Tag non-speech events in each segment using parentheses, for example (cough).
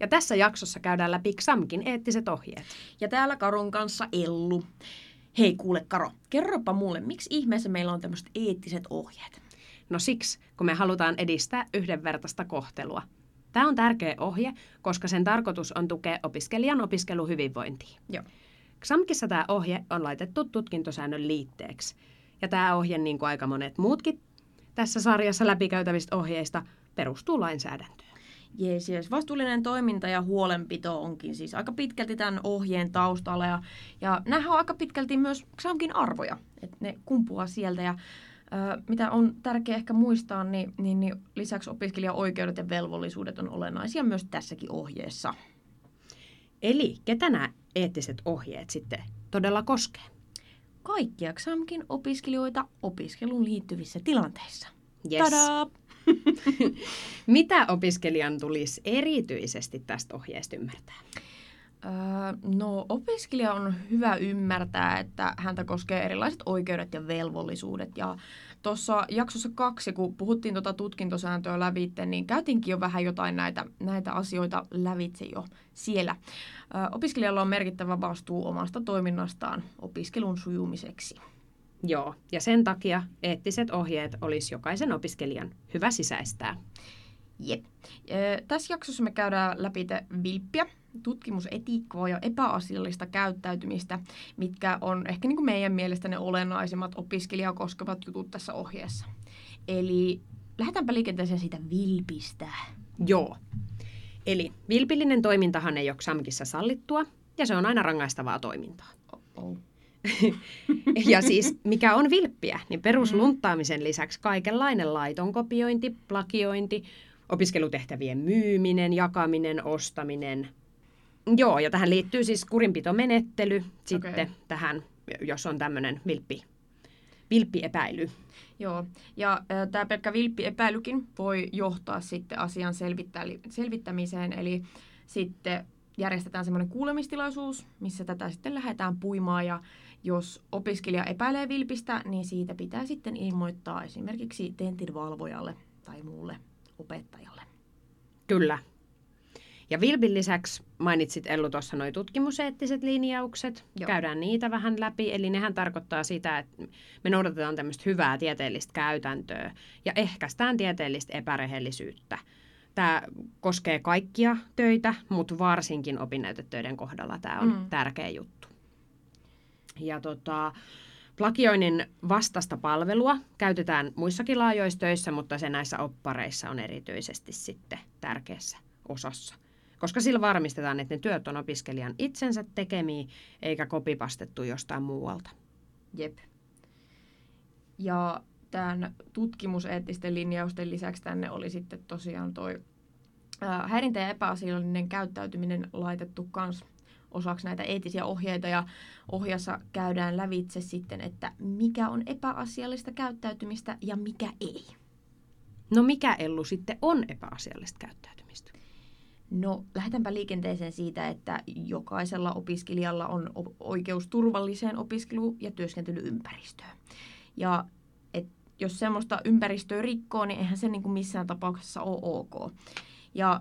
Ja tässä jaksossa käydään läpi XAMKin eettiset ohjeet. Ja täällä Karon kanssa Ellu. Hei kuule Karo, kerropa mulle, miksi ihmeessä meillä on tämmöiset eettiset ohjeet? No siksi, kun me halutaan edistää yhdenvertaista kohtelua. Tämä on tärkeä ohje, koska sen tarkoitus on tukea opiskelijan opiskeluhyvinvointia. Joo. XAMKissa tämä ohje on laitettu tutkintosäännön liitteeksi. Ja tämä ohje, niin kuin aika monet muutkin tässä sarjassa läpikäytävistä ohjeista, perustuu lainsäädäntöön. Jees, jees. Vastuullinen toiminta ja huolenpito onkin siis aika pitkälti tämän ohjeen taustalla. Ja, ja nämähän on aika pitkälti myös XAMKin arvoja, että ne kumpuaa sieltä. Ja ö, mitä on tärkeää ehkä muistaa, niin, niin, niin lisäksi opiskelijan oikeudet ja velvollisuudet on olennaisia myös tässäkin ohjeessa. Eli ketä nämä eettiset ohjeet sitten todella koskee? Kaikkia XAMKin opiskelijoita opiskeluun liittyvissä tilanteissa. Yes. Tadaa! (laughs) Mitä opiskelijan tulisi erityisesti tästä ohjeesta ymmärtää? No opiskelija on hyvä ymmärtää, että häntä koskee erilaiset oikeudet ja velvollisuudet. Ja tuossa jaksossa kaksi, kun puhuttiin tuota tutkintosääntöä lävitse, niin käytiinkin jo vähän jotain näitä, näitä asioita lävitse jo siellä. Opiskelijalla on merkittävä vastuu omasta toiminnastaan opiskelun sujumiseksi. Joo, ja sen takia eettiset ohjeet olisi jokaisen opiskelijan hyvä sisäistää. Jep. Öö, tässä jaksossa me käydään läpi te vilppiä, tutkimusetiikkaa ja epäasiallista käyttäytymistä, mitkä on ehkä niin kuin meidän mielestä ne olennaisimmat opiskelijaa koskevat jutut tässä ohjeessa. Eli lähdetäänpä liikenteeseen siitä vilpistä. Joo. Eli vilpillinen toimintahan ei ole XAMKissa sallittua, ja se on aina rangaistavaa toimintaa. Oh. Ja siis mikä on vilppiä, niin peruslunttaamisen lisäksi kaikenlainen laiton kopiointi, plagiointi, opiskelutehtävien myyminen, jakaminen, ostaminen. Joo, ja tähän liittyy siis kurinpitomenettely sitten Okei. tähän, jos on tämmöinen vilppi, vilppiepäily. Joo, ja tämä pelkkä vilppiepäilykin voi johtaa sitten asian selvittämiseen, eli sitten järjestetään semmoinen kuulemistilaisuus, missä tätä sitten lähdetään puimaan, ja jos opiskelija epäilee vilpistä, niin siitä pitää sitten ilmoittaa esimerkiksi tentin valvojalle tai muulle opettajalle. Kyllä. Ja Vilpin lisäksi mainitsit Ellu tuossa nuo tutkimuseettiset linjaukset. Joo. Käydään niitä vähän läpi. Eli nehän tarkoittaa sitä, että me noudatetaan tämmöistä hyvää tieteellistä käytäntöä ja ehkäistään tieteellistä epärehellisyyttä. Tämä koskee kaikkia töitä, mutta varsinkin opinnäytetöiden kohdalla tämä on mm. tärkeä juttu. Ja tota, plagioinnin vastasta palvelua käytetään muissakin laajoissa töissä, mutta se näissä oppareissa on erityisesti sitten tärkeässä osassa. Koska sillä varmistetaan, että ne työt on opiskelijan itsensä tekemiä, eikä kopipastettu jostain muualta. Jep. Ja tämän tutkimuseettisten linjausten lisäksi tänne oli sitten tosiaan toi häirintä ja epäasiallinen käyttäytyminen laitettu kans osaksi näitä eettisiä ohjeita ja ohjassa käydään lävitse sitten, että mikä on epäasiallista käyttäytymistä ja mikä ei. No mikä Ellu sitten on epäasiallista käyttäytymistä? No, lähdetäänpä liikenteeseen siitä, että jokaisella opiskelijalla on oikeus turvalliseen opiskelu- ja työskentelyympäristöön. Ja et jos semmoista ympäristöä rikkoo, niin eihän se niin kuin missään tapauksessa ole ok. Ja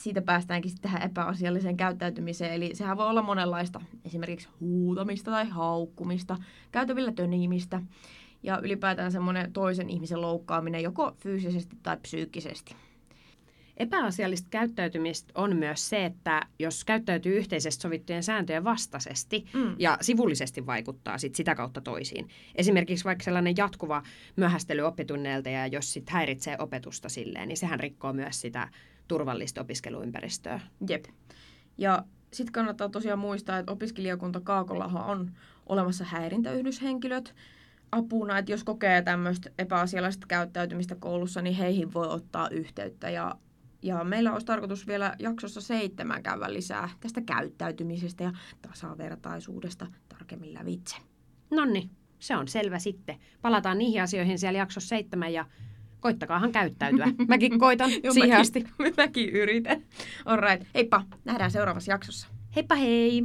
siitä päästäänkin sitten tähän epäasialliseen käyttäytymiseen. Eli sehän voi olla monenlaista, esimerkiksi huutamista tai haukkumista, käytävillä tönimistä ja ylipäätään semmoinen toisen ihmisen loukkaaminen joko fyysisesti tai psyykkisesti. Epäasiallista käyttäytymistä on myös se, että jos käyttäytyy yhteisesti sovittujen sääntöjen vastaisesti Mm. ja sivullisesti vaikuttaa sit sitä kautta toisiin. Esimerkiksi vaikka sellainen jatkuva myöhästely oppitunneilta ja jos sit häiritsee opetusta silleen, niin sehän rikkoo myös sitä turvallista opiskeluympäristöä. Jep. Ja sitten kannattaa tosiaan muistaa, että opiskelijakunta Kaakollahan on olemassa häirintäyhdyshenkilöt apuna, että jos kokee tämmöistä epäasiallista käyttäytymistä koulussa, niin heihin voi ottaa yhteyttä ja Ja meillä olisi tarkoitus vielä jaksossa seitsemän käydä lisää tästä käyttäytymisestä ja tasavertaisuudesta tarkemmin lävitse. Nonni, se on selvä sitten. Palataan niihin asioihin siellä jaksossa seitsemän ja koittakaahan käyttäytyä. Mäkin koitan (laughs) Joo, siihen mäkin- asti. (laughs) Mäkin yritän. Alright, heippa, nähdään seuraavassa jaksossa. Heippa hei!